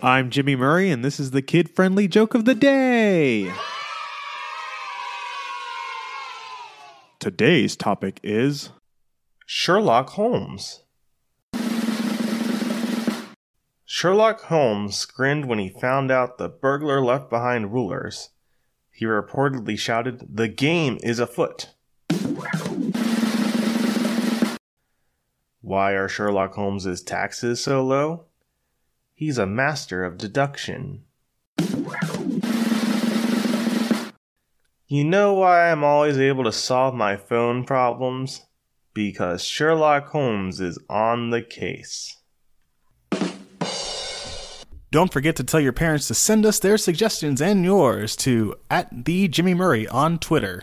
I'm Jimmy Murray, and this is the kid friendly joke of the day. Today's topic is Sherlock Holmes. Sherlock Holmes grinned when he found out the burglar left behind rulers. He reportedly shouted, The game is afoot. Why are Sherlock Holmes's taxes so low? He's a master of deduction. You know why I'm always able to solve my phone problems? Because Sherlock Holmes is on the case. Don't forget to tell your parents to send us their suggestions and yours to at the Jimmy Murray on Twitter.